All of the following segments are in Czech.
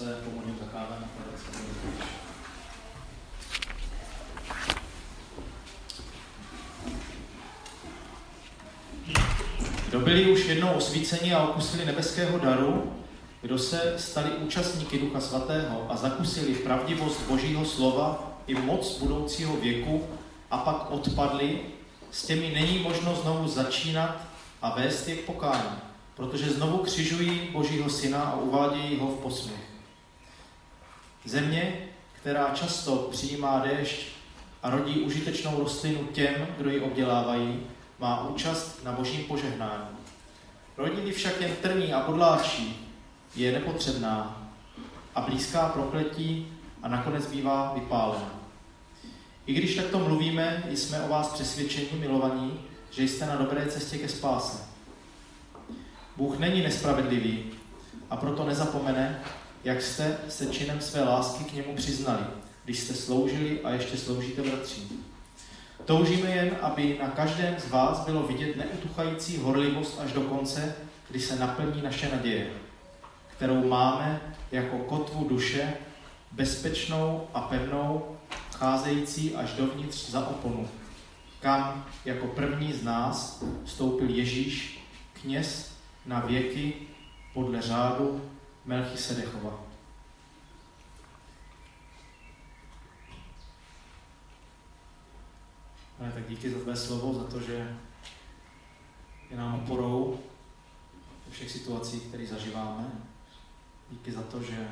se pomodlím za kámen a se Kdo byli už jednou osvíceni a okusili nebeského daru, kdo se stali účastníky Ducha Svatého a zakusili pravdivost Božího slova i moc budoucího věku a pak odpadli, s těmi není možno znovu začínat a vést je k pokání, protože znovu křižují Božího Syna a uvádějí ho v posměch. Země, která často přijímá déšť a rodí užitečnou rostlinu těm, kdo ji obdělávají, má účast na božím požehnání. Rodí však jen trní a podláčí, je nepotřebná a blízká prokletí a nakonec bývá vypálena. I když takto mluvíme, jsme o vás přesvědčení, milovaní, že jste na dobré cestě ke spáse. Bůh není nespravedlivý a proto nezapomene, jak jste se činem své lásky k němu přiznali, když jste sloužili a ještě sloužíte bratřím. Toužíme jen, aby na každém z vás bylo vidět neutuchající horlivost až do konce, kdy se naplní naše naděje, kterou máme jako kotvu duše, bezpečnou a pevnou, cházející až dovnitř za oponu, kam jako první z nás vstoupil Ježíš, kněz na věky podle řádu Melchisedechova. Pane, tak díky za tvé slovo, za to, že je nám oporou ve všech situacích, které zažíváme. Díky za to, že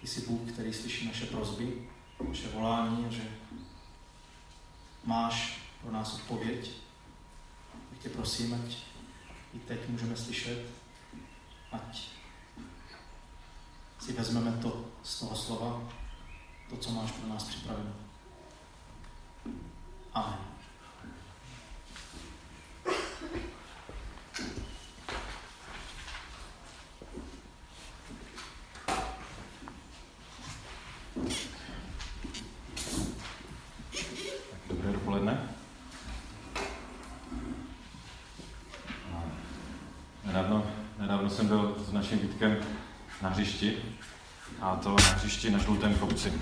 ty jsi Bůh, který slyší naše prozby, naše volání, že máš pro nás odpověď. Tak tě prosím, ať i teď můžeme slyšet, ať si vezmeme to z toho slova, to, co máš pro nás připraveno. Amen. Dobré dopoledne. Nedávno, nedávno jsem byl s naším Vítkem na hřišti, a to na hřišti na Žlutém kopci.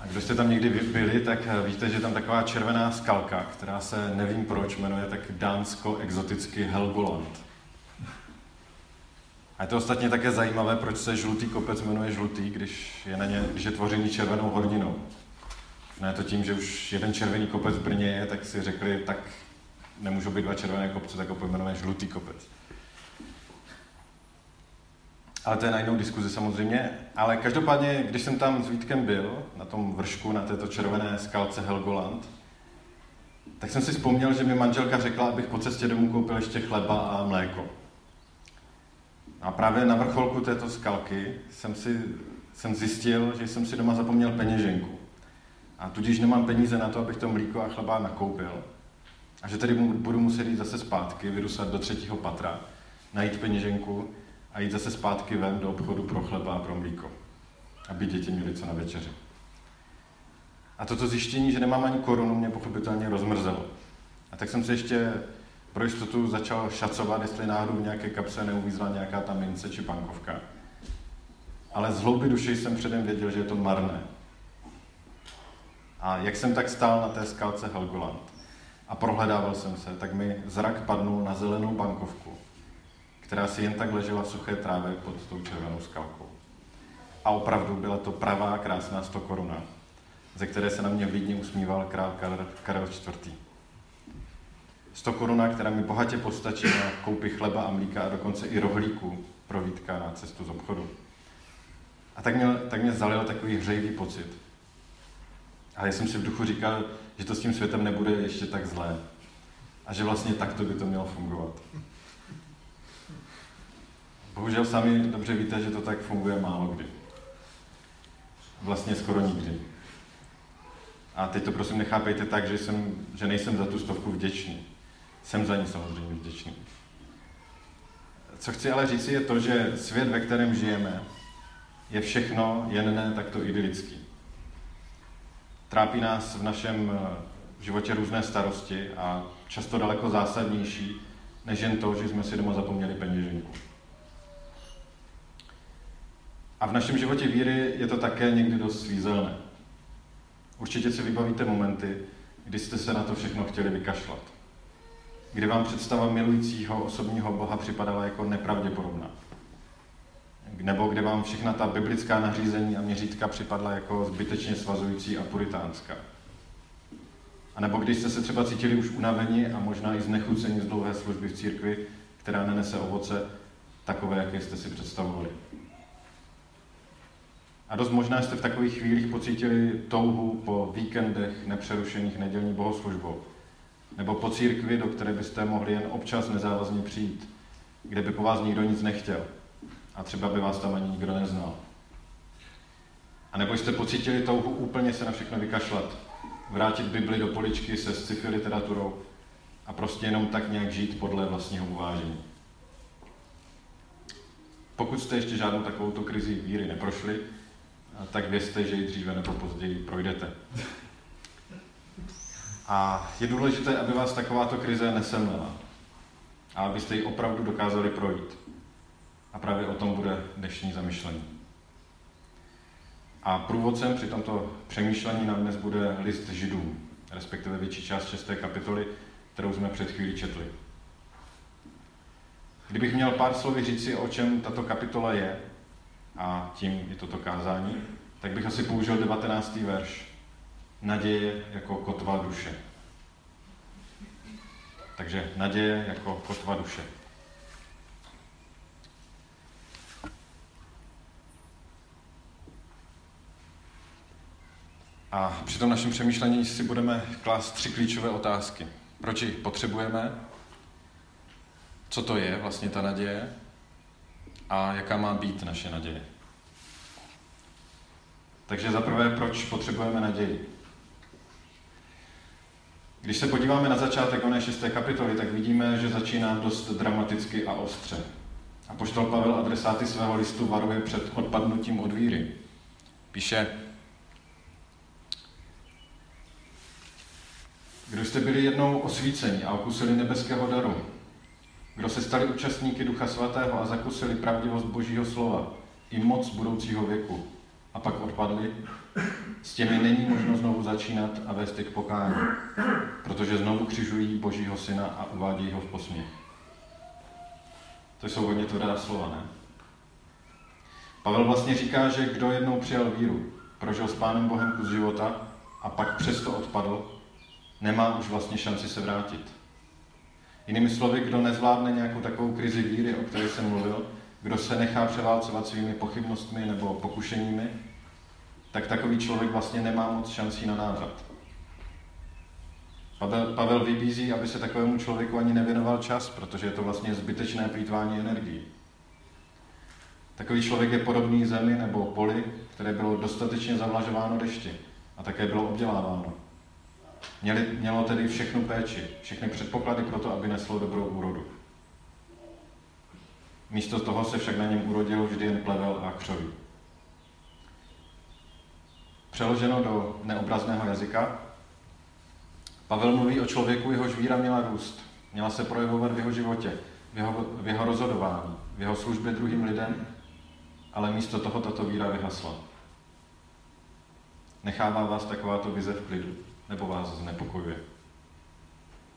A kdo jste tam někdy byli, tak víte, že je tam taková červená skalka, která se nevím proč jmenuje tak dánsko-exoticky Helgoland. A je to ostatně také zajímavé, proč se žlutý kopec jmenuje žlutý, když je, na ně, když je tvořený červenou horninou. Ne to tím, že už jeden červený kopec v Brně je, tak si řekli, tak nemůžou být dva červené kopce, tak ho pojmenujeme žlutý kopec. Ale to je na jinou diskuzi samozřejmě. Ale každopádně, když jsem tam s Vítkem byl, na tom vršku, na této červené skalce Helgoland, tak jsem si vzpomněl, že mi manželka řekla, abych po cestě domů koupil ještě chleba a mléko. A právě na vrcholku této skalky jsem, si, jsem zjistil, že jsem si doma zapomněl peněženku. A tudíž nemám peníze na to, abych to mlíko a chleba nakoupil. A že tedy budu muset jít zase zpátky, vyrusat do třetího patra, najít peněženku a jít zase zpátky ven do obchodu pro chleba a pro mlíko, aby děti měly co na večeři. A toto zjištění, že nemám ani korunu, mě pochopitelně rozmrzelo. A tak jsem se ještě pro jistotu začal šacovat, jestli náhodou v nějaké kapse neuvízla nějaká ta mince či bankovka. Ale z hlouby duše jsem předem věděl, že je to marné. A jak jsem tak stál na té skalce Helgoland a prohledával jsem se, tak mi zrak padnul na zelenou bankovku, která si jen tak ležela v suché trávě pod tou červenou skalkou. A opravdu byla to pravá krásná 100 koruna, ze které se na mě vidně usmíval král Karel IV. 100 koruna, která mi bohatě postačí na koupy chleba a mlíka a dokonce i rohlíku pro Vítka na cestu z obchodu. A tak mě, tak mě zalil takový hřejivý pocit. Ale já jsem si v duchu říkal, že to s tím světem nebude ještě tak zlé. A že vlastně takto by to mělo fungovat. Bohužel sami dobře víte, že to tak funguje málo kdy. Vlastně skoro nikdy. A teď to prosím nechápejte tak, že, jsem, že nejsem za tu stovku vděčný. Jsem za ní samozřejmě vděčný. Co chci ale říct je to, že svět, ve kterém žijeme, je všechno jen ne takto idylický. Trápí nás v našem eh, životě různé starosti a často daleko zásadnější, než jen to, že jsme si doma zapomněli peněženku. A v našem životě víry je to také někdy dost svízelné. Určitě si vybavíte momenty, kdy jste se na to všechno chtěli vykašlat. Kdy vám představa milujícího osobního Boha připadala jako nepravděpodobná. Nebo kde vám všechna ta biblická nařízení a měřítka připadla jako zbytečně svazující a puritánská. A nebo když jste se třeba cítili už unaveni a možná i znechuceni z dlouhé služby v církvi, která nenese ovoce takové, jaké jste si představovali. A dost možná jste v takových chvílích pocítili touhu po víkendech nepřerušených nedělní bohoslužbou. Nebo po církvi, do které byste mohli jen občas nezávazně přijít, kde by po vás nikdo nic nechtěl. A třeba by vás tam ani nikdo neznal. A nebo jste pocítili touhu úplně se na všechno vykašlat, vrátit Bibli do poličky se sci-fi literaturou a prostě jenom tak nějak žít podle vlastního uvážení. Pokud jste ještě žádnou takovouto krizi víry neprošli, tak vězte, že ji dříve nebo později projdete. A je důležité, aby vás takováto krize nesemlela. A abyste ji opravdu dokázali projít. A právě o tom bude dnešní zamyšlení. A průvodcem při tomto přemýšlení nám dnes bude list Židům, respektive větší část šesté kapitoly, kterou jsme před chvílí četli. Kdybych měl pár slovy říci, o čem tato kapitola je, a tím je toto kázání, tak bych asi použil 19. verš. Naděje jako kotva duše. Takže naděje jako kotva duše. A při tom našem přemýšlení si budeme klást tři klíčové otázky. Proč ji potřebujeme? Co to je vlastně ta naděje? A jaká má být naše naděje? Takže za prvé, proč potřebujeme naději? Když se podíváme na začátek oné šesté kapitoly, tak vidíme, že začíná dost dramaticky a ostře. A poštol Pavel adresáty svého listu varuje před odpadnutím od víry. Píše, kdo jste byli jednou osvíceni a okusili nebeského daru, kdo se stali účastníky Ducha Svatého a zakusili pravdivost Božího slova i moc budoucího věku, a pak odpadli, s těmi není možno znovu začínat a vést k pokání, protože znovu křižují Božího syna a uvádějí ho v posměch. To jsou hodně tvrdá slova, ne? Pavel vlastně říká, že kdo jednou přijal víru, prožil s Pánem Bohem kus života a pak přesto odpadl, nemá už vlastně šanci se vrátit. Jinými slovy, kdo nezvládne nějakou takovou krizi víry, o které jsem mluvil, kdo se nechá převálcovat svými pochybnostmi nebo pokušeními, tak takový člověk vlastně nemá moc šancí na návrat. Pavel, Pavel vybízí, aby se takovému člověku ani nevěnoval čas, protože je to vlastně zbytečné plýtvání energií. Takový člověk je podobný zemi nebo poli, které bylo dostatečně zavlažováno dešti a také bylo obděláváno. Měli, mělo tedy všechnu péči, všechny předpoklady pro to, aby neslo dobrou úrodu. Místo toho se však na něm urodil vždy jen plevel a křoví. Přeloženo do neobrazného jazyka, Pavel mluví o člověku, jehož víra měla růst, měla se projevovat v jeho životě, v jeho, v jeho rozhodování, v jeho službě druhým lidem, ale místo toho tato víra vyhasla. Nechává vás takováto vize v klidu, nebo vás znepokojuje?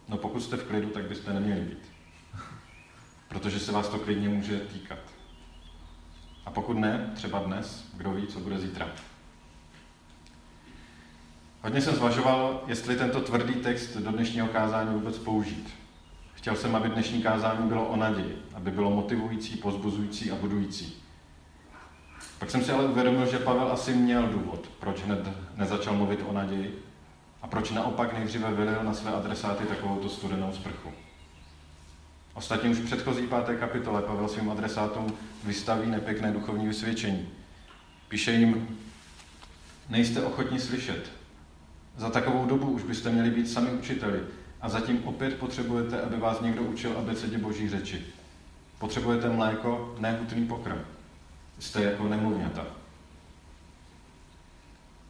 No pokud jste v klidu, tak byste neměli být protože se vás to klidně může týkat. A pokud ne, třeba dnes, kdo ví, co bude zítra. Hodně jsem zvažoval, jestli tento tvrdý text do dnešního kázání vůbec použít. Chtěl jsem, aby dnešní kázání bylo o naději, aby bylo motivující, pozbuzující a budující. Pak jsem si ale uvědomil, že Pavel asi měl důvod, proč hned nezačal mluvit o naději a proč naopak nejdříve vylil na své adresáty takovouto studenou sprchu. Ostatně už v předchozí páté kapitole Pavel svým adresátům vystaví nepěkné duchovní vysvědčení. Píše jim, nejste ochotni slyšet. Za takovou dobu už byste měli být sami učiteli a zatím opět potřebujete, aby vás někdo učil abecedě boží řeči. Potřebujete mléko, ne hutný pokrm. Jste jako nemluvňata.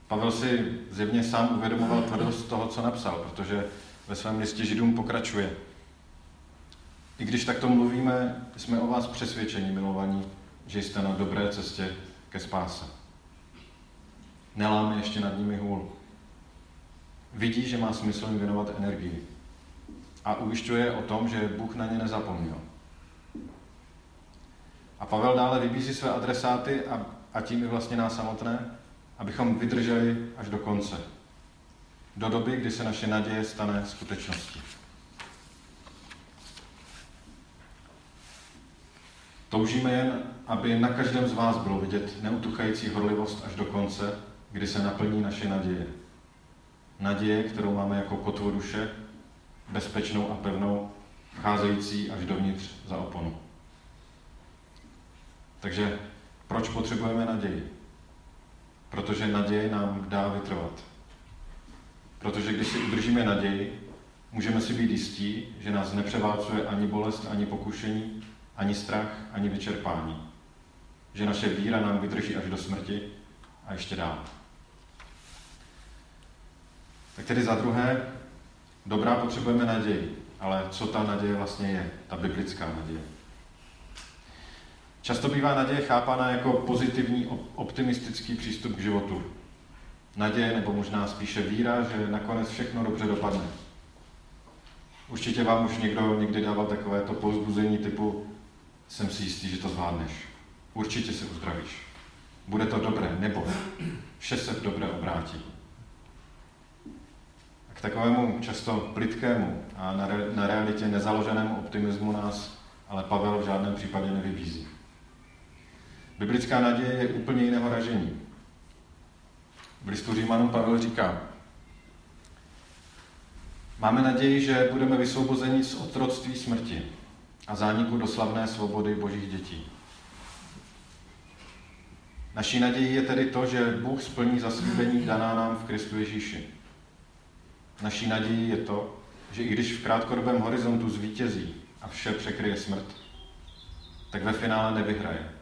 Pavel si zjevně sám uvědomoval tvrdost toho, co napsal, protože ve svém listě Židům pokračuje – i když takto mluvíme, jsme o vás přesvědčeni, milovaní, že jste na dobré cestě ke spáse. Neláme ještě nad nimi hůl. Vidí, že má smysl jim věnovat energii. A ujišťuje o tom, že Bůh na ně nezapomněl. A Pavel dále vybízí své adresáty a, a tím i vlastně nás samotné, abychom vydrželi až do konce. Do doby, kdy se naše naděje stane skutečností. Toužíme jen, aby na každém z vás bylo vidět neutuchající horlivost až do konce, kdy se naplní naše naděje. Naděje, kterou máme jako kotvu duše, bezpečnou a pevnou, vcházející až dovnitř za oponu. Takže proč potřebujeme naději? Protože naděje nám dá vytrvat. Protože když si udržíme naději, můžeme si být jistí, že nás nepřeválcuje ani bolest, ani pokušení, ani strach, ani vyčerpání. Že naše víra nám vydrží až do smrti a ještě dál. Tak tedy za druhé, dobrá potřebujeme naději, ale co ta naděje vlastně je, ta biblická naděje? Často bývá naděje chápána jako pozitivní, optimistický přístup k životu. Naděje, nebo možná spíše víra, že nakonec všechno dobře dopadne. Určitě vám už někdo někdy dával takové to povzbuzení typu jsem si jistý, že to zvládneš. Určitě se uzdravíš. Bude to dobré, nebo vše se v dobré obrátí. A k takovému často plitkému a na realitě nezaloženému optimismu nás ale Pavel v žádném případě nevybízí. Biblická naděje je úplně jiného ražení. V listu Římanům Pavel říká, máme naději, že budeme vysvobozeni z otroctví smrti a zániku do slavné svobody božích dětí. Naší nadějí je tedy to, že Bůh splní zaslíbení daná nám v Kristu Ježíši. Naší nadějí je to, že i když v krátkodobém horizontu zvítězí a vše překryje smrt, tak ve finále nevyhraje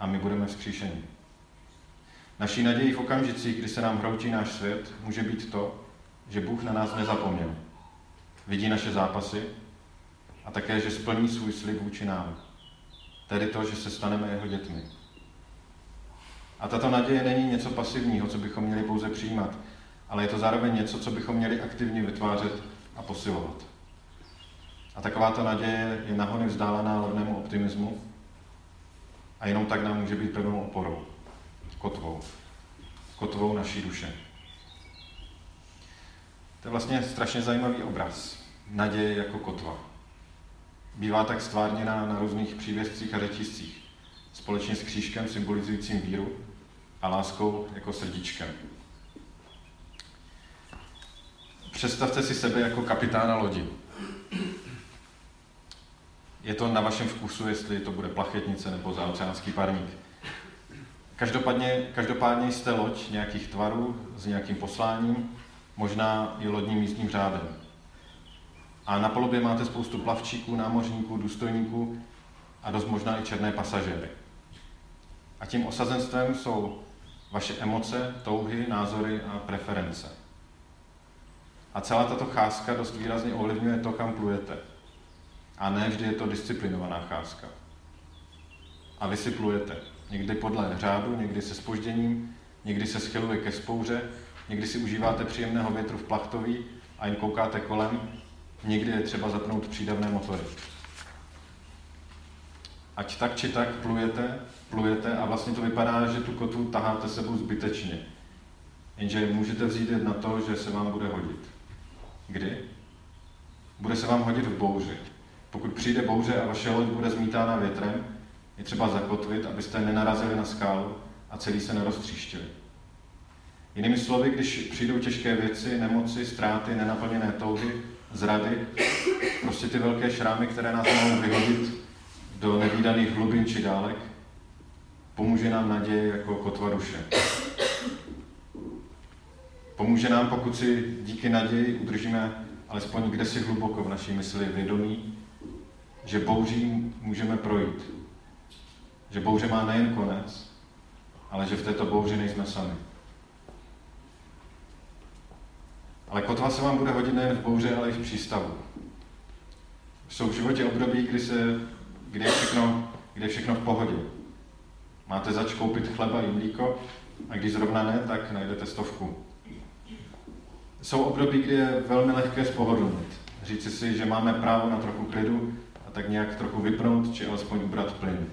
a my budeme vzkříšeni. Naší nadějí v okamžicích, kdy se nám hroutí náš svět, může být to, že Bůh na nás nezapomněl. Vidí naše zápasy a také, že splní svůj slib vůči nám. Tedy to, že se staneme jeho dětmi. A tato naděje není něco pasivního, co bychom měli pouze přijímat, ale je to zároveň něco, co bychom měli aktivně vytvářet a posilovat. A takováto naděje je nahony vzdálená levnému optimismu a jenom tak nám může být pevnou oporou, kotvou, kotvou naší duše. To je vlastně strašně zajímavý obraz. Naděje jako kotva. Bývá tak stvárněná na různých přívězcích a řetiscích, společně s křížkem symbolizujícím víru a láskou jako srdíčkem. Představte si sebe jako kapitána lodi. Je to na vašem vkusu, jestli to bude plachetnice nebo zaoceánský parník. Každopádně, každopádně jste loď nějakých tvarů s nějakým posláním, možná i lodním místním řádem. A na palubě máte spoustu plavčíků, námořníků, důstojníků a dost možná i černé pasažéry. A tím osazenstvem jsou vaše emoce, touhy, názory a preference. A celá tato cházka dost výrazně ovlivňuje to, kam plujete. A ne vždy je to disciplinovaná cházka. A vy si plujete. Někdy podle řádu, někdy se spožděním, někdy se schyluje ke spouře, někdy si užíváte příjemného větru v plachtoví a jen koukáte kolem, někdy je třeba zapnout přídavné motory. Ať tak či tak plujete, plujete a vlastně to vypadá, že tu kotvu taháte sebou zbytečně. Jenže můžete vzít na to, že se vám bude hodit. Kdy? Bude se vám hodit v bouři. Pokud přijde bouře a vaše loď bude zmítána větrem, je třeba zakotvit, abyste nenarazili na skálu a celý se neroztříštili. Jinými slovy, když přijdou těžké věci, nemoci, ztráty, nenaplněné touhy, zrady, prostě ty velké šrámy, které nás mohou vyhodit do nevýdaných hlubin či dálek, pomůže nám naděje jako kotva duše. Pomůže nám, pokud si díky naději udržíme alespoň kde si hluboko v naší mysli vědomí, že bouří můžeme projít. Že bouře má nejen konec, ale že v této bouři nejsme sami. Ale kotva se vám bude hodit nejen v bouře, ale i v přístavu. Jsou v životě období, kdy, se, kdy, je všechno, kdy je všechno v pohodě. Máte zač koupit chleba i mlíko a když zrovna ne, tak najdete stovku. Jsou období, kdy je velmi lehké spohodlnit. Říci si, že máme právo na trochu klidu a tak nějak trochu vypnout, či alespoň ubrat plyn.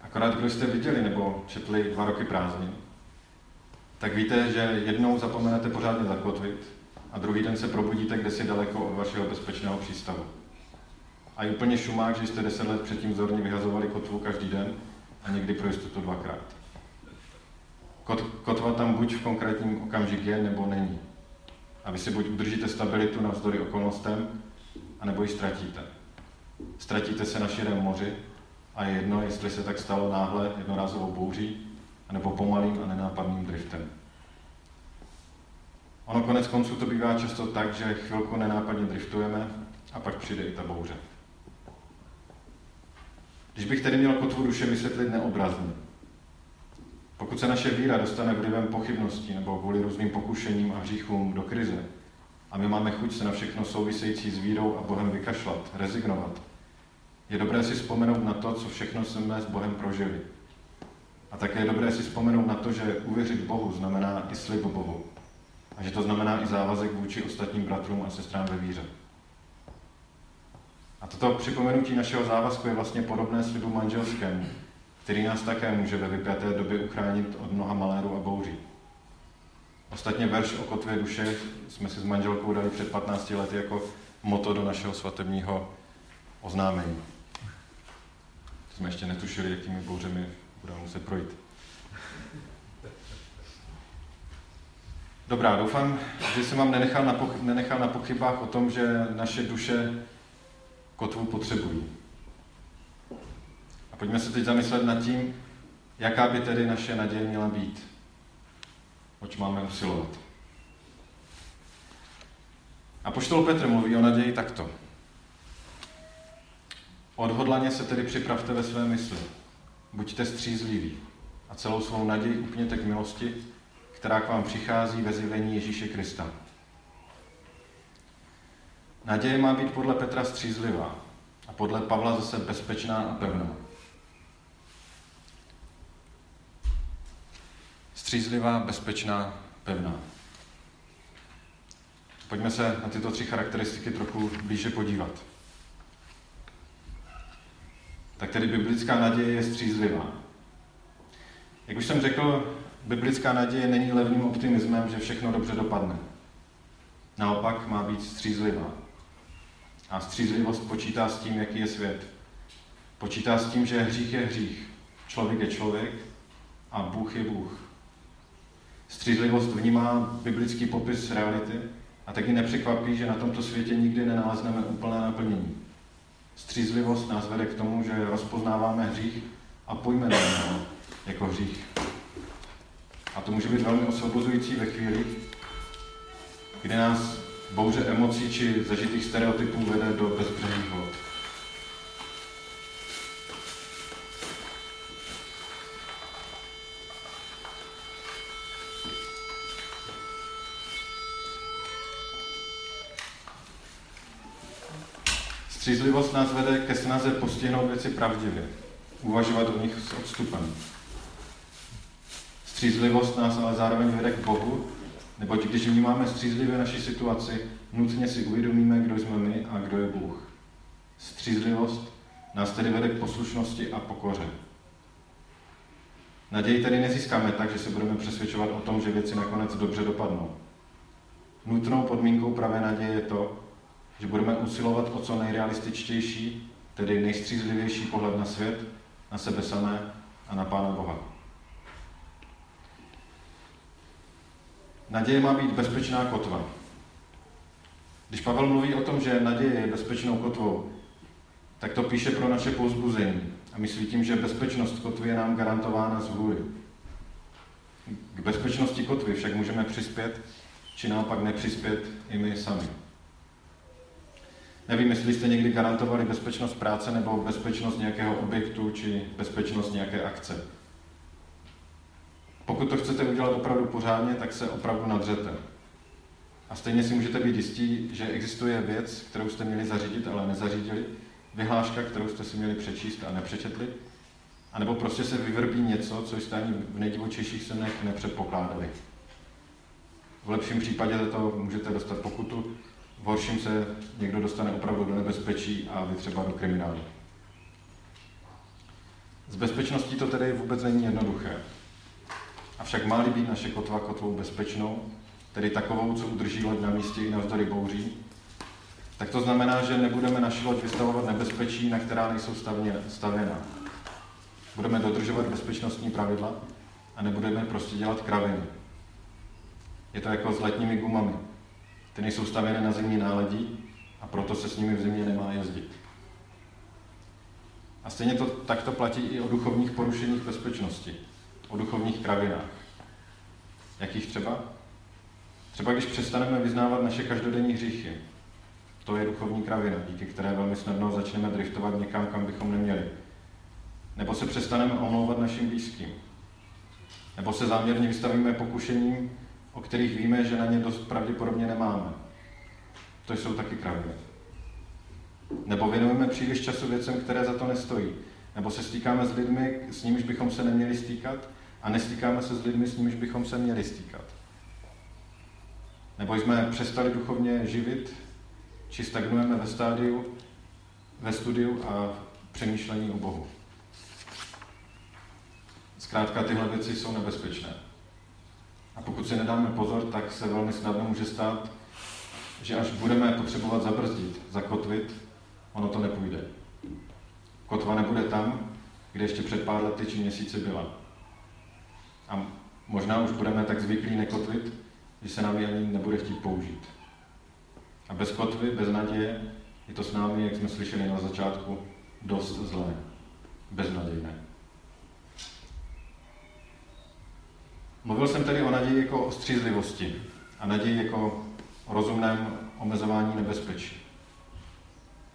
Akorát, kdo jste viděli nebo četli dva roky prázdnin, tak víte, že jednou zapomenete pořádně zakotvit a druhý den se probudíte kde si daleko od vašeho bezpečného přístavu. A je úplně šumák, že jste deset let předtím vzorně vyhazovali kotvu každý den a někdy pro jistotu dvakrát. Kot, kotva tam buď v konkrétním okamžik je, nebo není. A vy si buď udržíte stabilitu navzdory okolnostem, anebo ji ztratíte. Ztratíte se na širém moři a je jedno, jestli se tak stalo náhle jednorázovou bouří, anebo pomalým a nenápadným driftem. Ono konec konců to bývá často tak, že chvilku nenápadně driftujeme a pak přijde i ta bouře. Když bych tedy měl kotvu duše vysvětlit neobrazně, pokud se naše víra dostane vlivem pochybností nebo kvůli různým pokušením a hříchům do krize a my máme chuť se na všechno související s vírou a Bohem vykašlat, rezignovat, je dobré si vzpomenout na to, co všechno jsme s Bohem prožili. A také je dobré si vzpomenout na to, že uvěřit Bohu znamená i slib Bohu. A že to znamená i závazek vůči ostatním bratrům a sestrám ve víře. A toto připomenutí našeho závazku je vlastně podobné slibu manželskému, který nás také může ve vypjaté době uchránit od mnoha malérů a bouří. Ostatně verš o kotvě duše jsme si s manželkou dali před 15 lety jako moto do našeho svatebního oznámení. Jsme ještě netušili, jakými bouřemi budeme muset projít. Dobrá, doufám, že jsem vám nenechal na, poch- nenechal na pochybách o tom, že naše duše kotvu potřebují. A pojďme se teď zamyslet nad tím, jaká by tedy naše naděje měla být. Oč máme usilovat. A poštol Petr mluví o naději takto. Odhodlaně se tedy připravte ve své mysli. Buďte střízliví a celou svou naději upněte k milosti, která k vám přichází ve zjevení Ježíše Krista. Naděje má být podle Petra střízlivá a podle Pavla zase bezpečná a pevná. Střízlivá, bezpečná, pevná. Pojďme se na tyto tři charakteristiky trochu blíže podívat. Tak tedy biblická naděje je střízlivá. Jak už jsem řekl, biblická naděje není levným optimismem, že všechno dobře dopadne. Naopak má být střízlivá. A střízlivost počítá s tím, jaký je svět. Počítá s tím, že hřích je hřích, člověk je člověk a Bůh je Bůh. Střízlivost vnímá biblický popis reality a taky nepřekvapí, že na tomto světě nikdy nenalezneme úplné naplnění. Střízlivost nás vede k tomu, že rozpoznáváme hřích a pojmenujeme ho jako hřích. A to může být velmi osvobozující ve chvíli, kdy nás bouře emocí či zažitých stereotypů vede do bezbřehých vod. Střízlivost nás vede ke snaze postihnout věci pravdivě, uvažovat o nich s odstupem. Střízlivost nás ale zároveň vede k Bohu, neboť když vnímáme střízlivě naši situaci, nutně si uvědomíme, kdo jsme my a kdo je Bůh. Střízlivost nás tedy vede k poslušnosti a pokoře. Naději tedy nezískáme tak, že se budeme přesvědčovat o tom, že věci nakonec dobře dopadnou. Nutnou podmínkou pravé naděje je to, že budeme usilovat o co nejrealističtější, tedy nejstřízlivější pohled na svět, na sebe samé a na Pána Boha. Naděje má být bezpečná kotva. Když Pavel mluví o tom, že naděje je bezpečnou kotvou, tak to píše pro naše pouzbuzení. A myslí tím, že bezpečnost kotvy je nám garantována z vůli. K bezpečnosti kotvy však můžeme přispět, či naopak nepřispět i my sami. Nevím, jestli jste někdy garantovali bezpečnost práce nebo bezpečnost nějakého objektu či bezpečnost nějaké akce. Pokud to chcete udělat opravdu pořádně, tak se opravdu nadřete. A stejně si můžete být jistí, že existuje věc, kterou jste měli zařídit, ale nezařídili, vyhláška, kterou jste si měli přečíst a nepřečetli, A nebo prostě se vyvrbí něco, co jste ani v nejdivočejších snech nepředpokládali. V lepším případě za to můžete dostat pokutu, v horším se někdo dostane opravdu do nebezpečí a vy třeba do kriminálu. Z bezpečností to tedy vůbec není jednoduché. Avšak má být naše kotva kotvou bezpečnou, tedy takovou, co udrží loď na místě i navzdory bouří, tak to znamená, že nebudeme naši loď vystavovat nebezpečí, na která nejsou stavěna. Budeme dodržovat bezpečnostní pravidla a nebudeme prostě dělat kraviny. Je to jako s letními gumami. Ty nejsou stavěné na zimní náledí a proto se s nimi v zimě nemá jezdit. A stejně to takto platí i o duchovních porušeních bezpečnosti, o duchovních kravinách. Jakých třeba? Třeba když přestaneme vyznávat naše každodenní hříchy. To je duchovní kravina, díky které velmi snadno začneme driftovat někam, kam bychom neměli. Nebo se přestaneme omlouvat našim blízkým. Nebo se záměrně vystavíme pokušením, o kterých víme, že na ně dost pravděpodobně nemáme. To jsou taky kraviny. Nebo věnujeme příliš času věcem, které za to nestojí. Nebo se stýkáme s lidmi, s nimiž bychom se neměli stýkat, a nestýkáme se s lidmi, s nimiž bychom se měli stýkat. Nebo jsme přestali duchovně živit, či stagnujeme ve stádiu, ve studiu a přemýšlení o Bohu. Zkrátka tyhle věci jsou nebezpečné. A pokud si nedáme pozor, tak se velmi snadno může stát, že až budeme potřebovat zabrzdit, zakotvit, ono to nepůjde. Kotva nebude tam, kde ještě před pár lety či měsíci byla. A možná už budeme tak zvyklí nekotvit, že se nám ji ani nebude chtít použít. A bez kotvy, bez naděje, je to s námi, jak jsme slyšeli na začátku, dost zlé. Beznadějné. Mluvil jsem tedy o naději jako o střízlivosti a naději jako o rozumném omezování nebezpečí.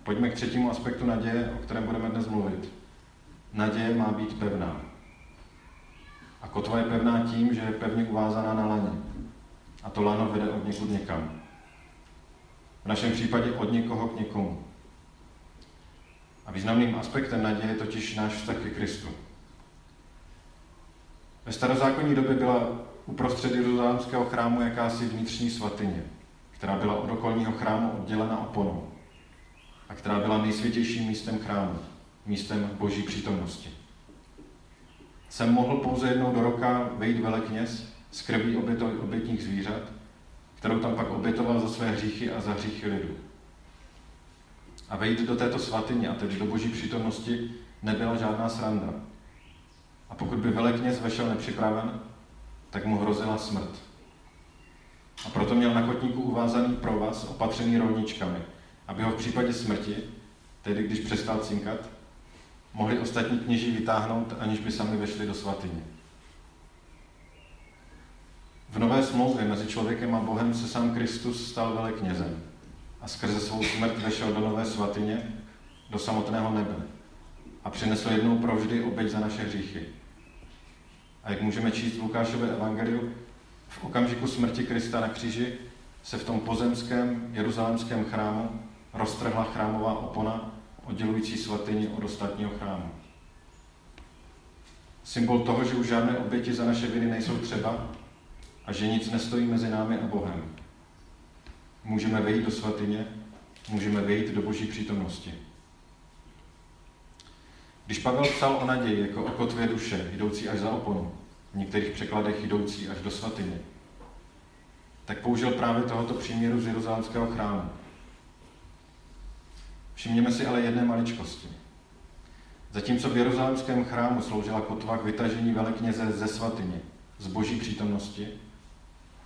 Pojďme k třetímu aspektu naděje, o kterém budeme dnes mluvit. Naděje má být pevná. A kotva je pevná tím, že je pevně uvázaná na laně. A to lano vede od někud někam. V našem případě od někoho k někomu. A významným aspektem naděje je totiž náš vztah ke Kristu. Ve starozákonní době byla uprostřed jeruzalémského chrámu jakási vnitřní svatyně, která byla od okolního chrámu oddělena oponou a která byla nejsvětějším místem chrámu, místem boží přítomnosti. Sem mohl pouze jednou do roka vejít velekněz z krví obětních zvířat, kterou tam pak obětoval za své hříchy a za hříchy lidu. A vejít do této svatyně, a tedy do boží přítomnosti, nebyla žádná sranda. A pokud by velekněz vešel nepřipraven, tak mu hrozila smrt. A proto měl na kotníku uvázaný provaz opatřený rovničkami, aby ho v případě smrti, tedy když přestal cinkat, mohli ostatní kněží vytáhnout, aniž by sami vešli do svatyně. V nové smlouvě mezi člověkem a Bohem se sám Kristus stal veleknězem a skrze svou smrt vešel do nové svatyně, do samotného nebe a přinesl jednou provždy oběť za naše hříchy. A jak můžeme číst v Lukášově evangeliu, v okamžiku smrti Krista na kříži se v tom pozemském jeruzalémském chrámu roztrhla chrámová opona oddělující svatyni od ostatního chrámu. Symbol toho, že už žádné oběti za naše viny nejsou třeba a že nic nestojí mezi námi a Bohem. Můžeme vejít do svatyně, můžeme vejít do boží přítomnosti. Když Pavel psal o naději jako o kotvě duše, jdoucí až za oponu, v některých překladech jdoucí až do svatyně, tak použil právě tohoto příměru z jeruzalémského chrámu. Všimněme si ale jedné maličkosti. Zatímco v jeruzalémském chrámu sloužila kotva k vytažení velekněze ze svatyně, z boží přítomnosti,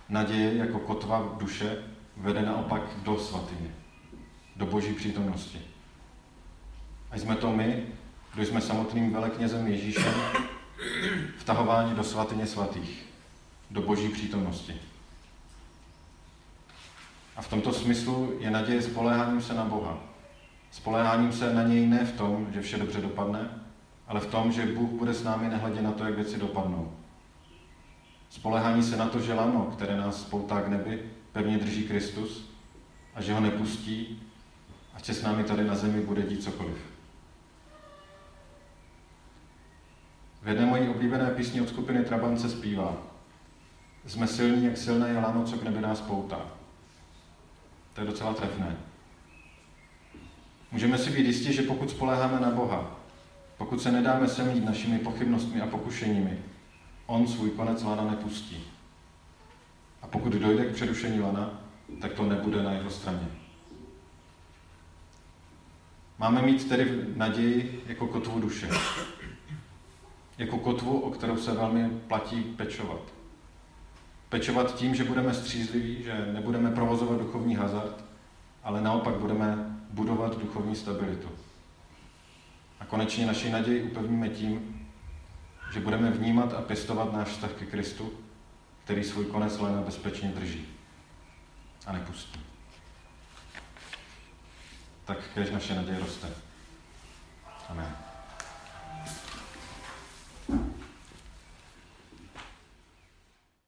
naděje jako kotva duše vede naopak do svatyně, do boží přítomnosti. A jsme to my, kdo jsme samotným veleknězem Ježíšem, vtahování do svatyně svatých, do boží přítomnosti. A v tomto smyslu je naděje spoléháním se na Boha. Spoléháním se na něj ne v tom, že vše dobře dopadne, ale v tom, že Bůh bude s námi nehledě na to, jak věci dopadnou. Spolehání se na to, že lano, které nás spoutá k nebi, pevně drží Kristus a že ho nepustí, ať se s námi tady na zemi bude dít cokoliv. V jedné mojí oblíbené písni od skupiny Trabant se zpívá Jsme silní, jak silné je lano, co k nebi nás poutá. To je docela trefné. Můžeme si být jistí, že pokud spoléháme na Boha, pokud se nedáme semlít našimi pochybnostmi a pokušeními, On svůj konec lana nepustí. A pokud dojde k přerušení lana, tak to nebude na jeho straně. Máme mít tedy naději jako kotvu duše. Jako kotvu, o kterou se velmi platí pečovat. Pečovat tím, že budeme střízliví, že nebudeme provozovat duchovní hazard, ale naopak budeme budovat duchovní stabilitu. A konečně naši naději upevníme tím, že budeme vnímat a pěstovat náš vztah ke Kristu, který svůj konec lena bezpečně drží a nepustí. Tak kež naše naděje roste. Amen.